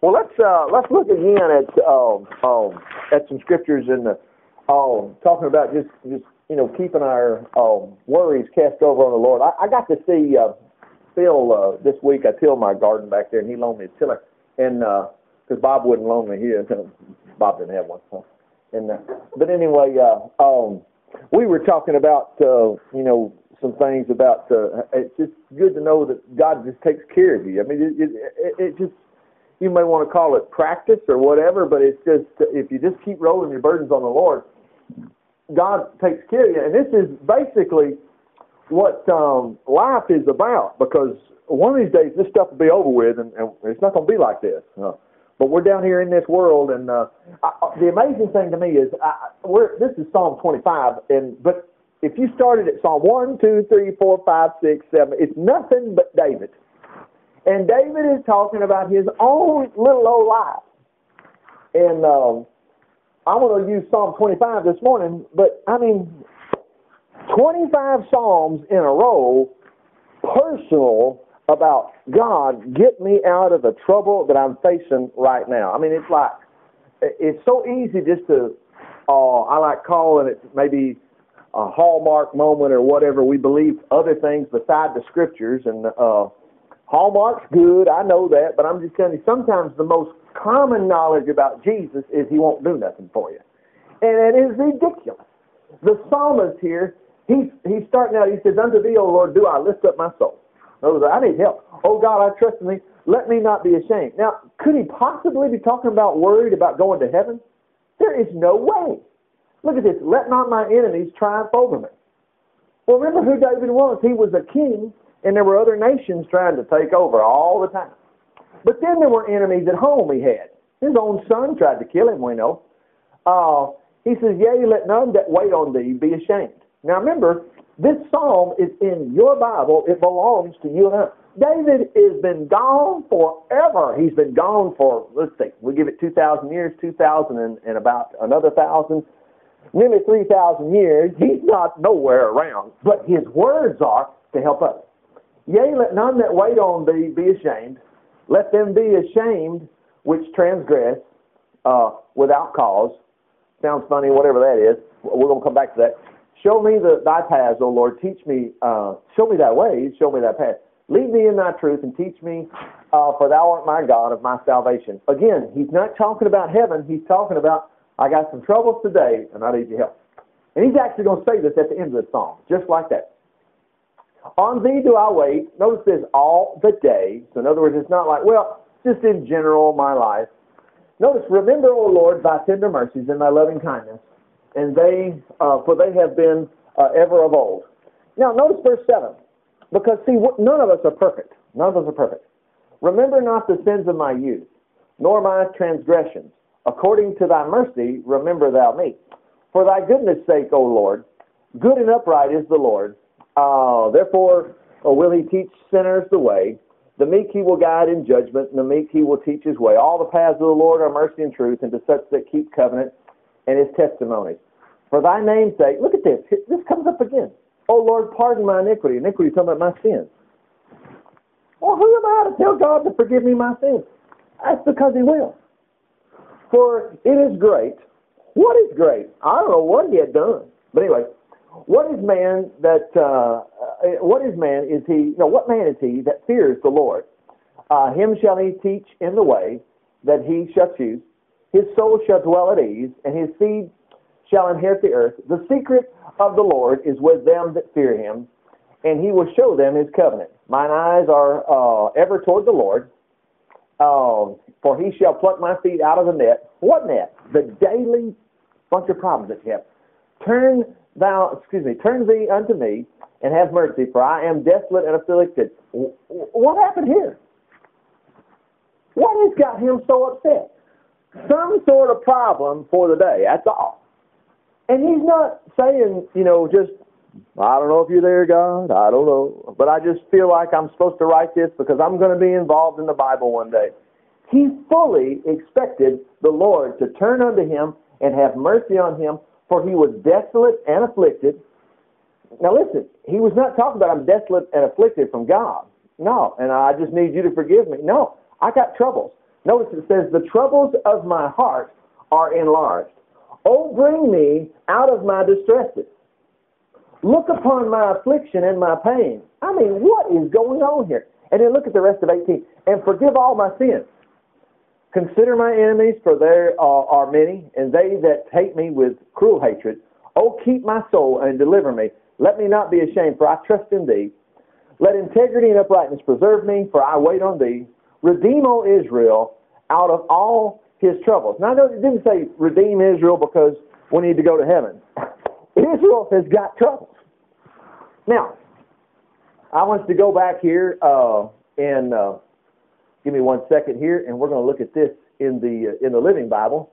Well, let's uh, let's look again at um, um, at some scriptures the um, talking about just just you know keeping our um, worries cast over on the Lord. I, I got to see uh, Phil uh, this week. I tilled my garden back there, and he loaned me a tiller, and because uh, Bob wouldn't loan me his, Bob didn't have one. So. And uh, but anyway, uh, um, we were talking about uh, you know some things about uh, it's just good to know that God just takes care of you. I mean, it, it, it just you may want to call it practice or whatever, but it's just if you just keep rolling your burdens on the Lord, God takes care of you. And this is basically what um, life is about because one of these days this stuff will be over with and, and it's not going to be like this. Uh, but we're down here in this world, and uh, I, the amazing thing to me is I, we're, this is Psalm 25, and but if you started at Psalm 1, 2, 3, 4, 5, 6, 7, it's nothing but David. And David is talking about his own little old life. And um, I'm going to use Psalm 25 this morning, but I mean, 25 Psalms in a row, personal about God, get me out of the trouble that I'm facing right now. I mean, it's like, it's so easy just to, uh, I like calling it maybe a hallmark moment or whatever. We believe other things beside the scriptures, and uh, Hallmark's good, I know that, but I'm just telling you, sometimes the most common knowledge about Jesus is he won't do nothing for you. And it is ridiculous. The psalmist here, he's, he's starting out, he says, Unto thee, O Lord, do I lift up my soul. Words, I need help. Oh God, I trust in thee. Let me not be ashamed. Now, could he possibly be talking about worried about going to heaven? There is no way. Look at this. Let not my enemies triumph over me. Well, remember who David was. He was a king and there were other nations trying to take over all the time. But then there were enemies at home he had. His own son tried to kill him, we know. Uh, he says, Yea, let none that wait on thee be ashamed. Now remember, this psalm is in your Bible. It belongs to you and I. David has been gone forever. He's been gone for, let's see, we give it 2,000 years, 2,000 and, and about another 1,000, nearly 3,000 years. He's not nowhere around, but his words are to help us. Yea, let none that wait on thee be ashamed. Let them be ashamed which transgress uh, without cause. Sounds funny, whatever that is. We're going to come back to that. Show me the, thy paths, O Lord. Teach me, uh, show me thy ways, show me thy path. Lead me in thy truth and teach me, uh, for thou art my God of my salvation. Again, he's not talking about heaven. He's talking about, I got some troubles today and I need your help. And he's actually going to say this at the end of the song, just like that. On thee do I wait. Notice this, all the day. So in other words, it's not like, well, just in general, my life. Notice, remember, O Lord, thy tender mercies and thy loving kindness, and they, uh, for they have been uh, ever of old. Now, notice verse 7. Because, see, none of us are perfect. None of us are perfect. Remember not the sins of my youth, nor my transgressions. According to thy mercy, remember thou me. For thy goodness' sake, O Lord, good and upright is the Lord uh, therefore, uh, will he teach sinners the way. The meek he will guide in judgment, and the meek he will teach his way. All the paths of the Lord are mercy and truth, and to such that keep covenant and his testimonies. For thy name's sake, look at this. This comes up again. Oh Lord, pardon my iniquity. Iniquity is talking about my sins. Well, who am I to tell God to forgive me my sins? That's because he will. For it is great. What is great? I don't know what he had done. But anyway, what is man that, uh, uh, what is man is he, no, what man is he that fears the Lord? Uh, him shall he teach in the way that he shall choose. His soul shall dwell at ease, and his seed shall inherit the earth. The secret of the Lord is with them that fear him, and he will show them his covenant. Mine eyes are uh, ever toward the Lord, uh, for he shall pluck my feet out of the net. What net? The daily bunch of problems that you have. Turn thou, excuse me, turn thee unto me and have mercy, for I am desolate and afflicted. What happened here? What has got him so upset? Some sort of problem for the day, that's all. And he's not saying, you know, just, I don't know if you're there, God, I don't know, but I just feel like I'm supposed to write this because I'm going to be involved in the Bible one day. He fully expected the Lord to turn unto him and have mercy on him for he was desolate and afflicted. Now listen, he was not talking about I'm desolate and afflicted from God. No, and I just need you to forgive me. No, I got troubles. Notice it says, The troubles of my heart are enlarged. Oh, bring me out of my distresses. Look upon my affliction and my pain. I mean, what is going on here? And then look at the rest of 18. And forgive all my sins. Consider my enemies, for there are many, and they that hate me with cruel hatred. Oh, keep my soul and deliver me. Let me not be ashamed, for I trust in thee. Let integrity and uprightness preserve me, for I wait on thee. Redeem, O Israel, out of all his troubles. Now, I it didn't say redeem Israel because we need to go to heaven. Israel has got troubles. Now, I want to go back here uh, and uh, give me one second here, and we're going to look at this in the uh, in the Living Bible.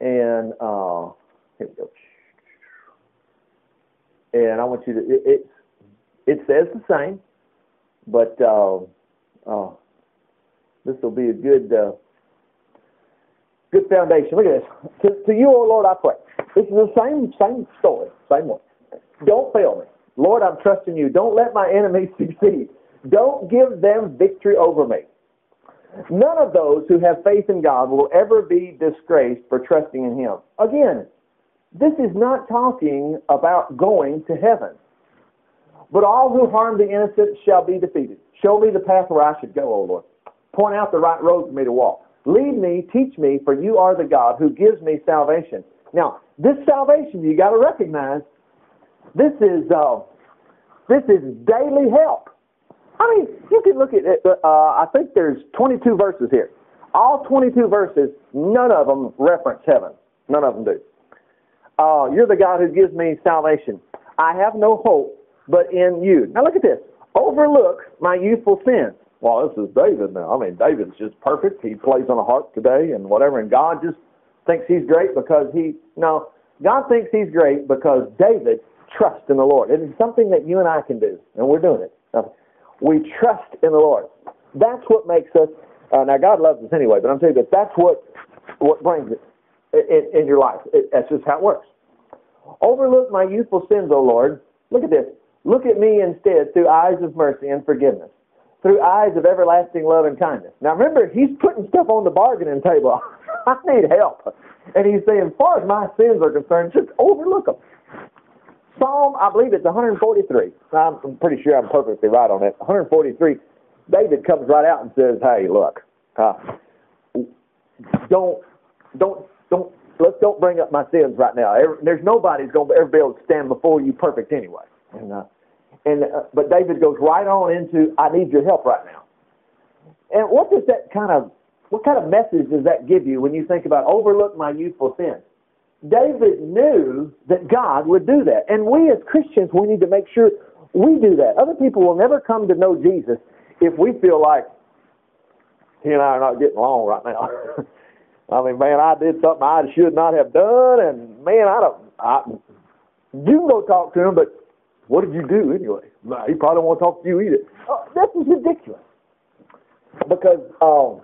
And uh, here we go. And I want you to it it, it says the same, but uh, uh, this will be a good uh, good foundation. Look at this. To, to you, O Lord, I pray. This is the same same story, same one. Don't fail me. Lord, I'm trusting you. Don't let my enemies succeed. Don't give them victory over me. None of those who have faith in God will ever be disgraced for trusting in Him. Again, this is not talking about going to heaven. But all who harm the innocent shall be defeated. Show me the path where I should go, O Lord. Point out the right road for me to walk. Lead me, teach me, for you are the God who gives me salvation. Now, this salvation, you got to recognize, this is uh, this is daily help. I mean, you can look at it. Uh, I think there's 22 verses here. All 22 verses, none of them reference heaven. None of them do. Uh, you're the God who gives me salvation. I have no hope but in you. Now look at this. Overlook my youthful sins. Well, this is David now. I mean, David's just perfect. He plays on a harp today and whatever, and God just thinks he's great because he, no, God thinks he's great because David trusts in the Lord. It is something that you and I can do, and we're doing it. We trust in the Lord. That's what makes us. Uh, now, God loves us anyway, but I'm telling you that that's what what brings it in, in your life. It, that's just how it works. Overlook my youthful sins, O Lord. Look at this. Look at me instead through eyes of mercy and forgiveness, through eyes of everlasting love and kindness. Now remember, he's putting stuff on the bargaining table. I need help. And he's saying, as far as my sins are concerned, just overlook them. Psalm, I believe it's 143. I'm pretty sure I'm perfectly right on it. 143. David comes right out and says, "Hey, look, uh, don't, don't, don't, let's don't bring up my sins right now. There's nobody who's going to ever be able to stand before you perfect anyway." And uh, and uh, but David goes right on into, "I need your help right now." And what does that kind of, what kind of message does that give you when you think about overlook my youthful sins? David knew that God would do that. And we as Christians, we need to make sure we do that. Other people will never come to know Jesus if we feel like he and I are not getting along right now. I mean, man, I did something I should not have done, and man, I don't. I, you can go talk to him, but what did you do anyway? He probably won't talk to you either. Oh, this is ridiculous because um,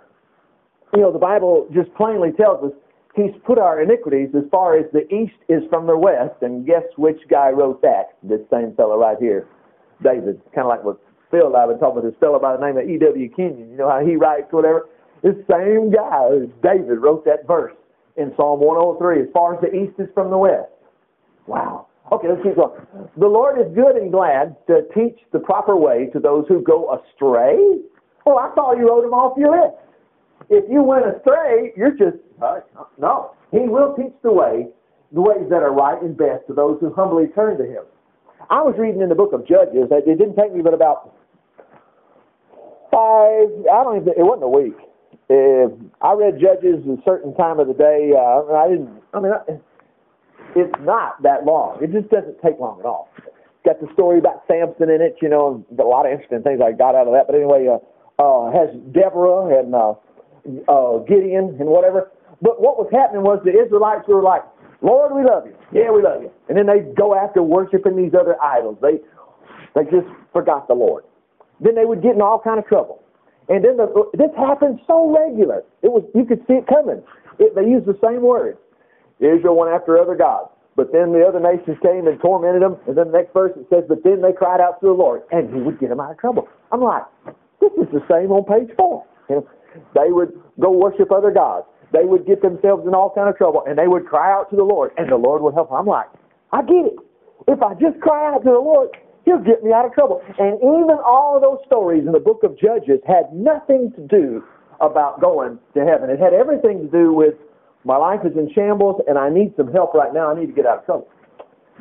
you know the Bible just plainly tells us He's put our iniquities as far as the east is from the west, and guess which guy wrote that? This same fellow right here, David. Kind of like what Phil and I have been talking about this fellow by the name of E.W. Kenyon. You know how he writes whatever? This same guy, David, wrote that verse in Psalm 103, as far as the east is from the west. Wow. Okay, let's keep going. The Lord is good and glad to teach the proper way to those who go astray. Well, I thought you wrote them off your list. If you went astray, you're just, uh, no. He will teach the way, the ways that are right and best to those who humbly turn to Him. I was reading in the book of Judges. It didn't take me but about five, I don't even, it wasn't a week. Uh, I read Judges a certain time of the day. Uh, I didn't, I mean, it's not that long. It just doesn't take long at all. Got the story about Samson in it, you know, a lot of interesting things I got out of that. But anyway, uh, uh, has Deborah and uh, uh, Gideon and whatever. But what was happening was the Israelites were like, Lord, we love you. Yeah, we love you. And then they go after worshiping these other idols. They they just forgot the Lord. Then they would get in all kind of trouble. And then the, this happened so regular. It was you could see it coming. It, they used the same words. Israel went after other gods. But then the other nations came and tormented them. And then the next verse it says, but then they cried out to the Lord, and he would get them out of trouble. I'm like, this is the same on page four. You know? They would go worship other gods. They would get themselves in all kind of trouble, and they would cry out to the Lord, and the Lord would help. I'm like, I get it. If I just cry out to the Lord, He'll get me out of trouble. And even all those stories in the book of Judges had nothing to do about going to heaven. It had everything to do with my life is in shambles and I need some help right now. I need to get out of trouble.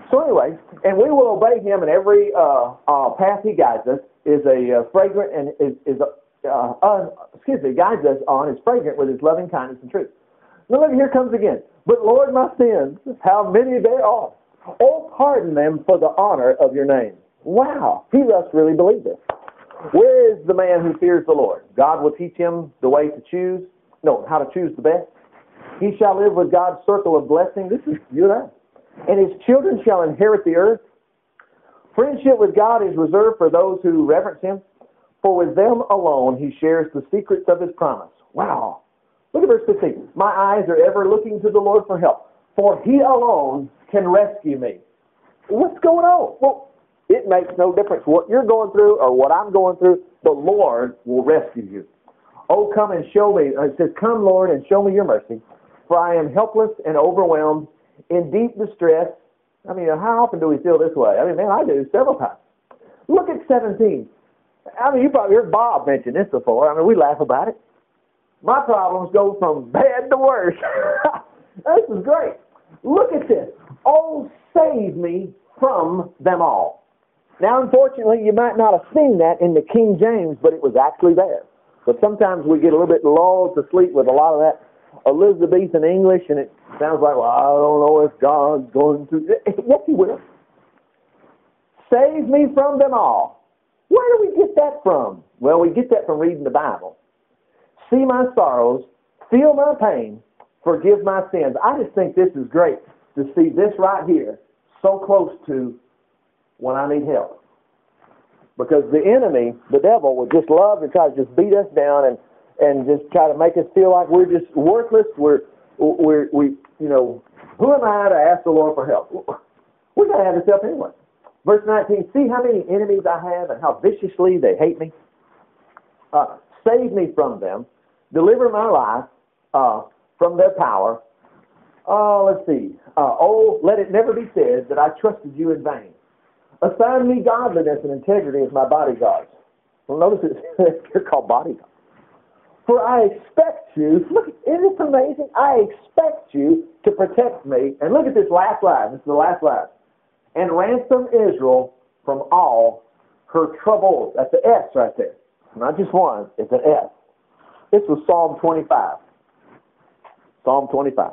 So anyway, and we will obey him in every uh, uh, path he guides us is a uh, fragrant and is, is uh, uh, excuse me guides us on is fragrant with his loving kindness and truth. Now look, here comes again. But Lord, my sins, how many they are. Oh, pardon them for the honor of your name. Wow, he must really believe this. Where is the man who fears the Lord? God will teach him the way to choose, no, how to choose the best. He shall live with God's circle of blessing. This is you and I. And his children shall inherit the earth. Friendship with God is reserved for those who reverence him, for with them alone he shares the secrets of his promise. Wow. Look at verse 15. My eyes are ever looking to the Lord for help, for he alone can rescue me. What's going on? Well, it makes no difference what you're going through or what I'm going through. The Lord will rescue you. Oh, come and show me. It says, Come, Lord, and show me your mercy, for I am helpless and overwhelmed in deep distress. I mean, how often do we feel this way? I mean, man, I do several times. Look at 17. I mean, you probably heard Bob mention this before. I mean, we laugh about it. My problems go from bad to worse. this is great. Look at this. Oh, save me from them all. Now, unfortunately, you might not have seen that in the King James, but it was actually there. But sometimes we get a little bit lulled to sleep with a lot of that Elizabethan English, and it sounds like, well, I don't know if God's going to. Yes, He will. Save me from them all. Where do we get that from? Well, we get that from reading the Bible. See my sorrows, feel my pain, forgive my sins. I just think this is great to see this right here so close to when I need help. Because the enemy, the devil, would just love to try to just beat us down and, and just try to make us feel like we're just worthless. We're, we're, we, you know, who am I to ask the Lord for help? We got to have this help anyway. Verse 19, see how many enemies I have and how viciously they hate me? Uh, save me from them. Deliver my life uh, from their power. Uh, let's see. Uh, oh, let it never be said that I trusted you in vain. Assign me godliness and integrity as my bodyguards. Well, notice it, you're called bodyguards. For I expect you, look, isn't this amazing? I expect you to protect me. And look at this last line. This is the last line. And ransom Israel from all her troubles. That's an S right there. Not just one, it's an S. This was Psalm 25. Psalm 25.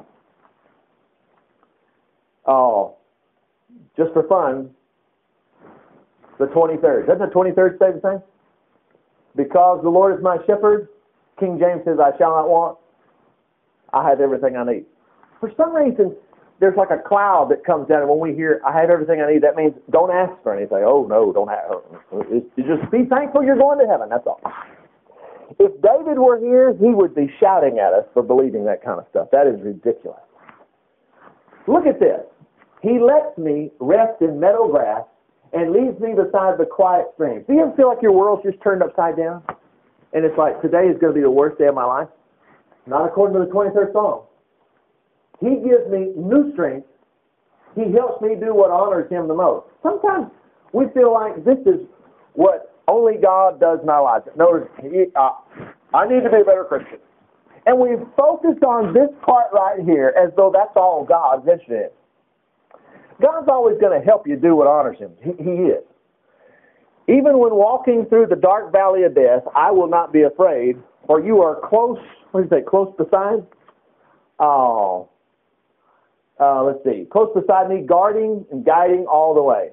Oh, just for fun, the 23rd. Doesn't the 23rd say the same? Because the Lord is my shepherd, King James says, I shall not want. I have everything I need. For some reason, there's like a cloud that comes down, and when we hear, I have everything I need, that means don't ask for anything. Oh, no, don't have. Uh, you just be thankful you're going to heaven. That's all. If David were here, he would be shouting at us for believing that kind of stuff. That is ridiculous. Look at this. He lets me rest in meadow grass and leads me beside the quiet stream. Do you ever feel like your world's just turned upside down? And it's like, today is going to be the worst day of my life? Not according to the 23rd Psalm. He gives me new strength. He helps me do what honors him the most. Sometimes we feel like this is what only God does in our lives. Notice, he, uh, I need to be a better Christian. And we've focused on this part right here as though that's all God's interested in. God's always going to help you do what honors Him. He, he is. Even when walking through the dark valley of death, I will not be afraid, for you are close, what do you say, close beside? Oh, uh, let's see, close beside me, guarding and guiding all the way.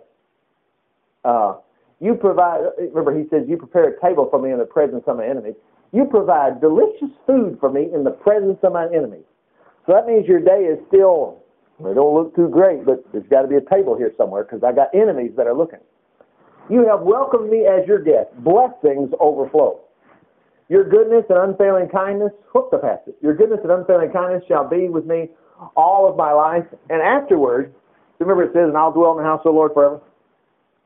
Uh, you provide, remember, he says, you prepare a table for me in the presence of my enemies. You provide delicious food for me in the presence of my enemies. So that means your day is still they don't look too great, but there's got to be a table here somewhere because I got enemies that are looking. You have welcomed me as your guest. Blessings overflow. Your goodness and unfailing kindness, whoop the passage. Your goodness and unfailing kindness shall be with me all of my life. And afterward, remember it says, and I'll dwell in the house of the Lord forever.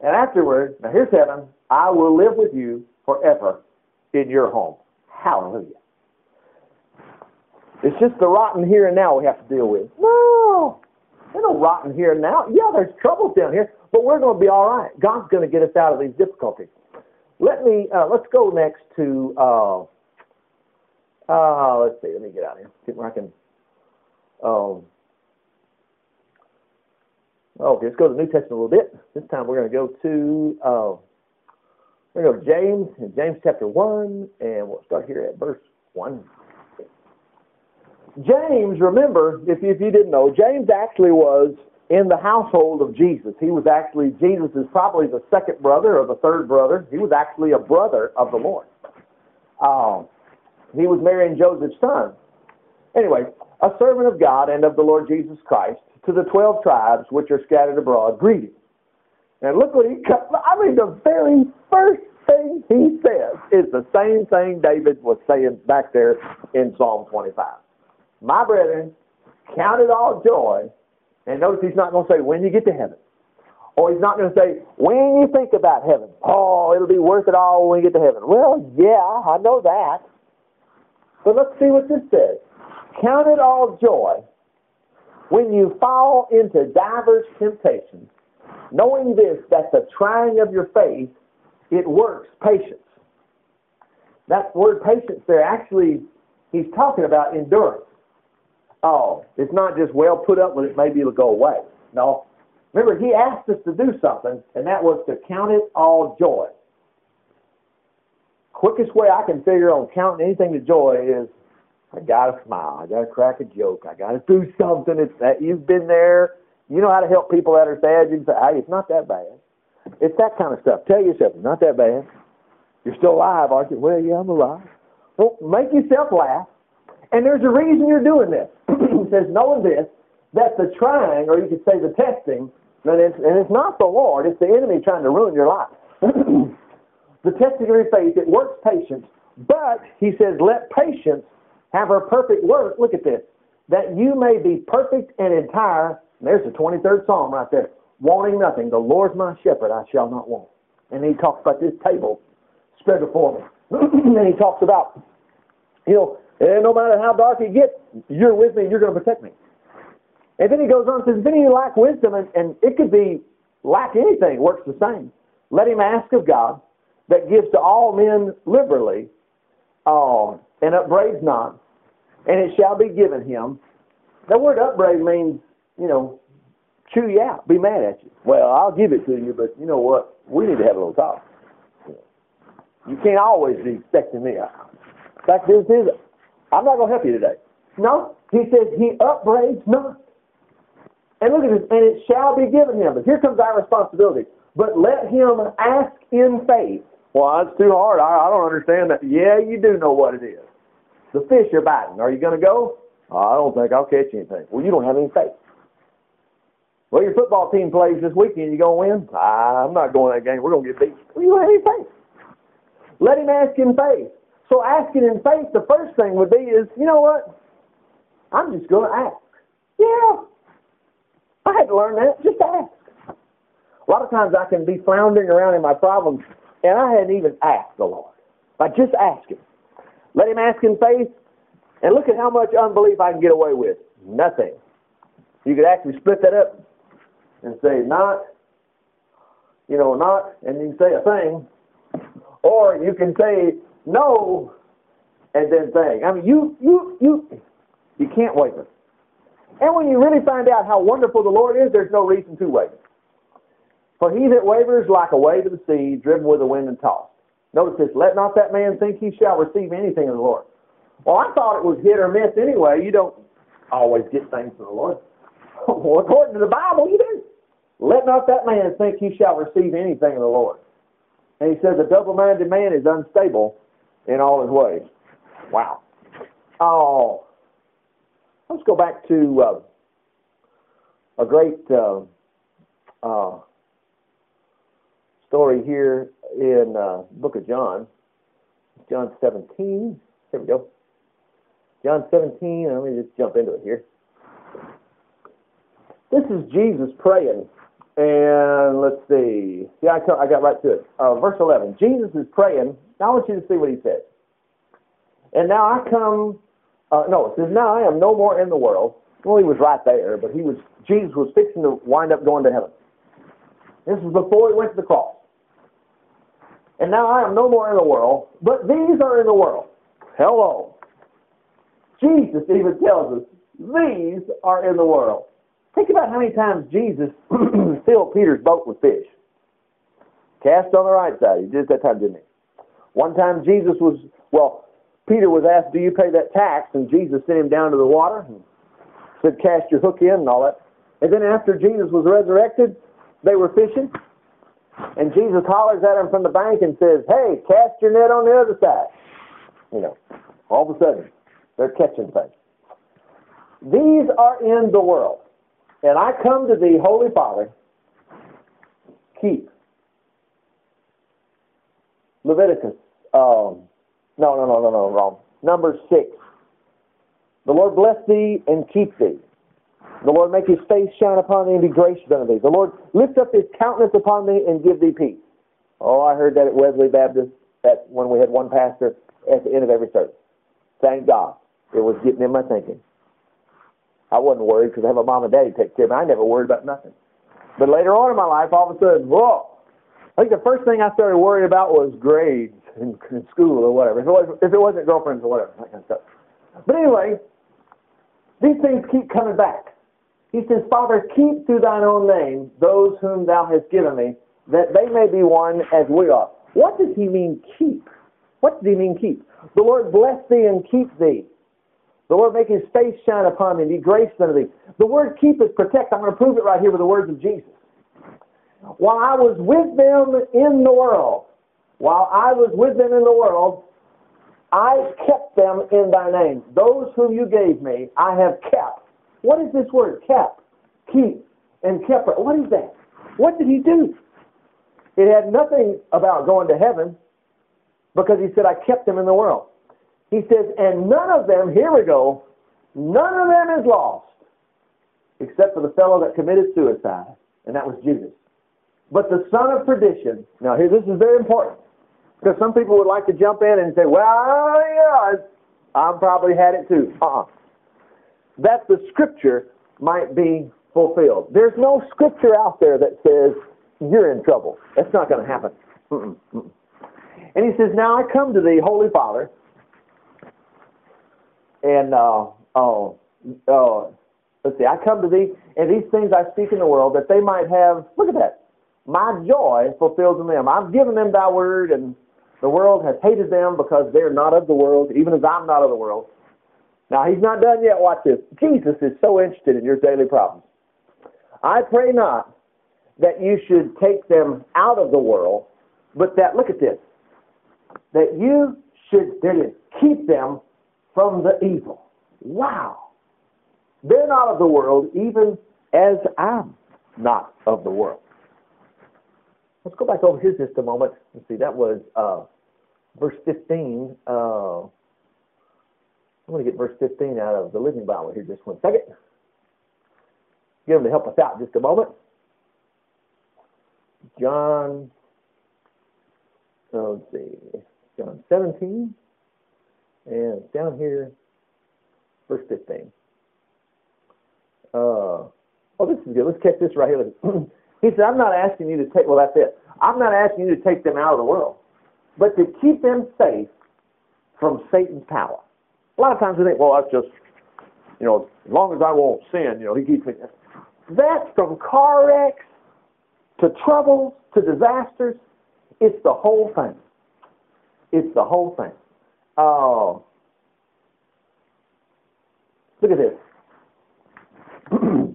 And afterward, now here's heaven, I will live with you forever in your home. Hallelujah. It's just the rotten here and now we have to deal with. No, there's no rotten here and now. Yeah, there's troubles down here, but we're going to be all right. God's going to get us out of these difficulties. Let me uh, let's go next to uh, uh, let's see. Let me get out of here. See where I can. Um, okay, let's go to the New Testament a little bit. This time we're going to go to uh, we're going to James in James chapter one, and we'll start here at verse one. James, remember, if you, if you didn't know, James actually was in the household of Jesus. He was actually, Jesus is probably the second brother or the third brother. He was actually a brother of the Lord. Um, he was Mary and Joseph's son. Anyway, a servant of God and of the Lord Jesus Christ to the twelve tribes which are scattered abroad, greeting. And look what he, I mean, the very first thing he says is the same thing David was saying back there in Psalm 25. My brethren, count it all joy. And notice he's not going to say, when you get to heaven. Or he's not going to say, when you think about heaven. Oh, it'll be worth it all when you get to heaven. Well, yeah, I know that. But let's see what this says. Count it all joy when you fall into divers temptations, knowing this, that the trying of your faith, it works patience. That word patience there, actually, he's talking about endurance. Oh, it's not just, well, put up with it, maybe it'll go away. No. Remember, he asked us to do something, and that was to count it all joy. Quickest way I can figure on counting anything to joy is I gotta smile, I gotta crack a joke, I gotta do something. It's that you've been there. You know how to help people that are sad. You can say, "Hey, it's not that bad." It's that kind of stuff. Tell yourself it's not that bad. You're still alive, aren't you? Well, yeah, I'm alive. Well, make yourself laugh. And there's a reason you're doing this. he says, knowing this, that the trying, or you could say the testing, and it's, and it's not the Lord, it's the enemy trying to ruin your life. the testing of your faith, it works patience, but he says, let patience have her perfect work. Look at this. That you may be perfect and entire. And there's the 23rd Psalm right there. Wanting nothing. The Lord's my shepherd, I shall not want. And he talks about this table spread before me. and he talks about, you know, and no matter how dark it gets, you're with me, you're going to protect me. And then he goes on and says, if any you lack wisdom, and, and it could be lack anything, works the same. Let him ask of God that gives to all men liberally uh, and upbraids not, and it shall be given him. The word upbraid means, you know, chew you out, be mad at you. Well, I'll give it to you, but you know what? We need to have a little talk. You can't always be expecting me. In fact, this is I'm not going to help you today. No, he says he upbraids not. And look at this, and it shall be given him. But here comes our responsibility. But let him ask in faith. Well, that's too hard. I, I don't understand that. Yeah, you do know what it is. The fish are biting. Are you going to go? Oh, I don't think I'll catch anything. Well, you don't have any faith. Well, your football team plays this weekend. You going to win? Ah, I'm not going to that game. We're going to get beat. Well, you don't have any faith. Let him ask in faith. So asking in faith, the first thing would be is, you know what? I'm just going to ask. Yeah. I had to learn that. Just ask. A lot of times I can be floundering around in my problems, and I hadn't even asked the Lord. I just ask Him. Let Him ask in faith, and look at how much unbelief I can get away with. Nothing. You could actually split that up and say, not, you know, not, and you say a thing, or you can say, no, and then think. I mean, you, you, you, you can't waver. And when you really find out how wonderful the Lord is, there's no reason to waver. For he that wavers like a wave of the sea, driven with the wind and tossed. Notice this, let not that man think he shall receive anything of the Lord. Well, I thought it was hit or miss anyway. You don't always get things from the Lord. well, according to the Bible, you do. Let not that man think he shall receive anything of the Lord. And he says a double-minded man is unstable in all his ways. Wow. Oh, let's go back to uh, a great uh, uh, story here in uh, book of John, John 17. Here we go. John 17, let me just jump into it here. This is Jesus praying. And let's see. Yeah, I, I got right to it. Uh, verse 11. Jesus is praying now I want you to see what he says. And now I come Uh, no, it says, Now I am no more in the world. Well, he was right there, but he was Jesus was fixing to wind up going to heaven. This was before he went to the cross. And now I am no more in the world, but these are in the world. Hello. Jesus even tells us, these are in the world. Think about how many times Jesus filled Peter's boat with fish. Cast on the right side. He did that time, didn't he? One time Jesus was, well, Peter was asked, do you pay that tax? And Jesus sent him down to the water and said, cast your hook in and all that. And then after Jesus was resurrected, they were fishing. And Jesus hollers at him from the bank and says, hey, cast your net on the other side. You know, all of a sudden, they're catching things. These are in the world. And I come to thee, Holy Father, keep Leviticus. Um, no, no, no, no, no, wrong. Number six. The Lord bless thee and keep thee. The Lord make his face shine upon thee and be gracious unto thee. The Lord lift up his countenance upon thee and give thee peace. Oh, I heard that at Wesley Baptist that when we had one pastor at the end of every service. Thank God. It was getting in my thinking. I wasn't worried because I have a mom and daddy take care of me. I never worried about nothing. But later on in my life, all of a sudden, whoa, I think the first thing I started worrying about was grades in, in school or whatever. If it, was, if it wasn't girlfriends or whatever, that kind of stuff. But anyway, these things keep coming back. He says, Father, keep through thine own name those whom thou hast given me, that they may be one as we are. What does he mean keep? What does he mean keep? The Lord bless thee and keep thee. The Lord make his face shine upon thee and be gracious unto thee. The word keep is protect. I'm going to prove it right here with the words of Jesus. While I was with them in the world, while I was with them in the world, I kept them in thy name. Those whom you gave me, I have kept. What is this word? Kept. Keep. And kept. What is that? What did he do? It had nothing about going to heaven because he said, I kept them in the world. He says, and none of them, here we go, none of them is lost except for the fellow that committed suicide, and that was Judas. But the son of perdition, now here, this is very important, because some people would like to jump in and say, well, yeah, I probably had it too. Uh-uh. That the scripture might be fulfilled. There's no scripture out there that says you're in trouble. That's not going to happen. Mm-mm. And he says, Now I come to thee, Holy Father, and uh, oh, uh, let's see, I come to thee, and these things I speak in the world, that they might have, look at that, my joy fulfilled in them. I've given them thy word, and the world has hated them because they're not of the world, even as I'm not of the world. Now, he's not done yet. Watch this. Jesus is so interested in your daily problems. I pray not that you should take them out of the world, but that, look at this, that you should, there it is, keep them from the evil. Wow. They're not of the world, even as I'm not of the world. Let's go back over here just a moment. Let's see, that was uh, verse 15. Uh, I'm going to get verse 15 out of the Living Bible here just one second. Get him to help us out just a moment. John, let's see, John 17, and down here, verse 15. Uh, oh, this is good. Let's catch this right here. He said, I'm not asking you to take, well, that's it. I'm not asking you to take them out of the world, but to keep them safe from Satan's power. A lot of times we think, well, that's just, you know, as long as I won't sin, you know, he keeps me. That's from car wrecks to troubles to disasters. It's the whole thing. It's the whole thing. Uh, look at this.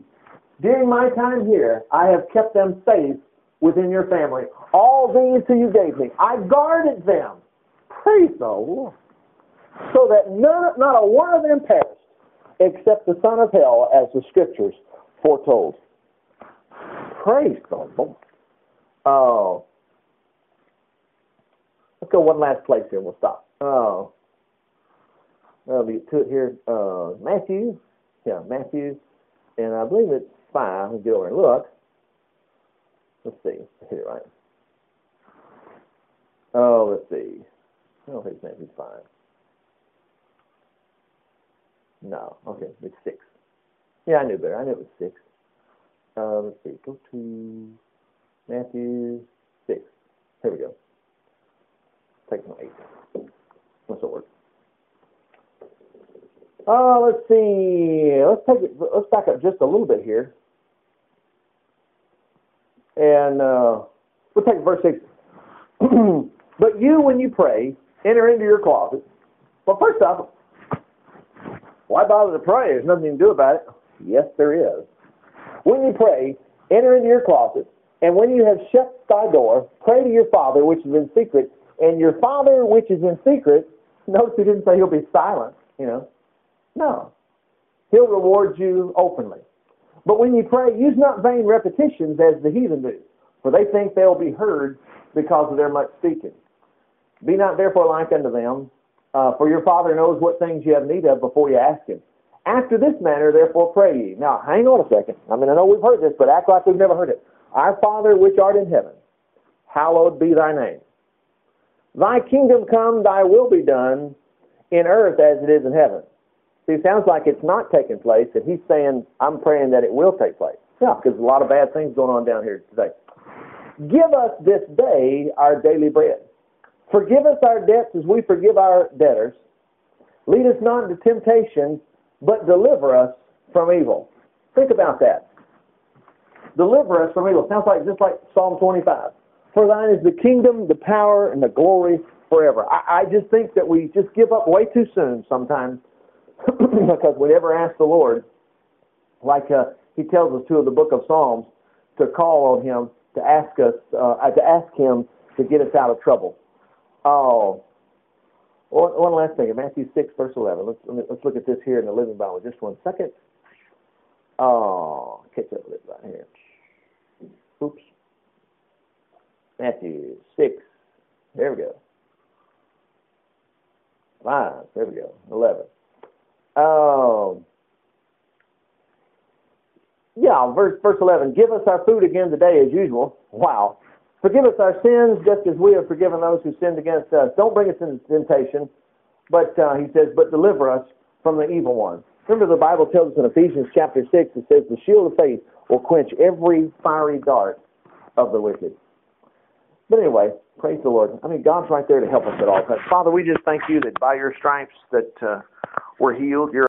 During my time here, I have kept them safe within your family. All these who you gave me, I guarded them. Praise the Lord. So that none, not a one of them perished, except the son of hell, as the scriptures foretold. Praise the Lord. Oh. Let's go one last place here and we'll stop. Oh. I'll be to it here. Uh, Matthew. Yeah, Matthew. And I believe it's five and get over and look. Let's see. Hit it right. Oh, let's see. I don't think it's Matthew five. No. Okay, it's six. Yeah, I knew better. I knew it was six. Uh, let's see. Go to Matthew six. Here we go. Take my eight. What's that work? Uh, let's see. Let's take it. Let's back up just a little bit here, and uh, we'll take verse six. but you, when you pray, enter into your closet. Well, first off, why bother to pray? There's nothing you can do about it. Yes, there is. When you pray, enter into your closet, and when you have shut thy door, pray to your Father which is in secret, and your Father which is in secret. Notice he didn't say he'll be silent. You know, no, he'll reward you openly. But when you pray, use not vain repetitions as the heathen do, for they think they'll be heard because of their much speaking. Be not therefore like unto them, uh, for your Father knows what things you have need of before you ask Him. After this manner, therefore, pray ye. Now, hang on a second. I mean, I know we've heard this, but act like we've never heard it. Our Father which art in heaven, hallowed be thy name. Thy kingdom come, thy will be done in earth as it is in heaven. See, it sounds like it's not taking place, and he's saying, I'm praying that it will take place. Yeah, because a lot of bad things going on down here today. Give us this day our daily bread. Forgive us our debts as we forgive our debtors. Lead us not into temptation, but deliver us from evil. Think about that. Deliver us from evil. Sounds like just like Psalm 25. For thine is the kingdom, the power, and the glory forever. I, I just think that we just give up way too soon sometimes because we never ask the Lord, like uh, He tells us to in the book of Psalms, to call on Him to ask us uh, to ask Him to get us out of trouble. Oh, one, one last thing in Matthew 6, verse 11. Let's, let's look at this here in the Living Bible just one second. Oh, catch up with it right here. Oops. Matthew 6. There we go. 5. There we go. 11. Um, yeah, verse, verse 11. Give us our food again today as usual. Wow. Forgive us our sins just as we have forgiven those who sinned against us. Don't bring us into temptation, but uh, he says, but deliver us from the evil one. Remember the Bible tells us in Ephesians chapter 6, it says, the shield of faith will quench every fiery dart of the wicked. But anyway, praise the Lord. I mean, God's right there to help us at all times. Father, we just thank you that by your stripes that uh, we're healed. You're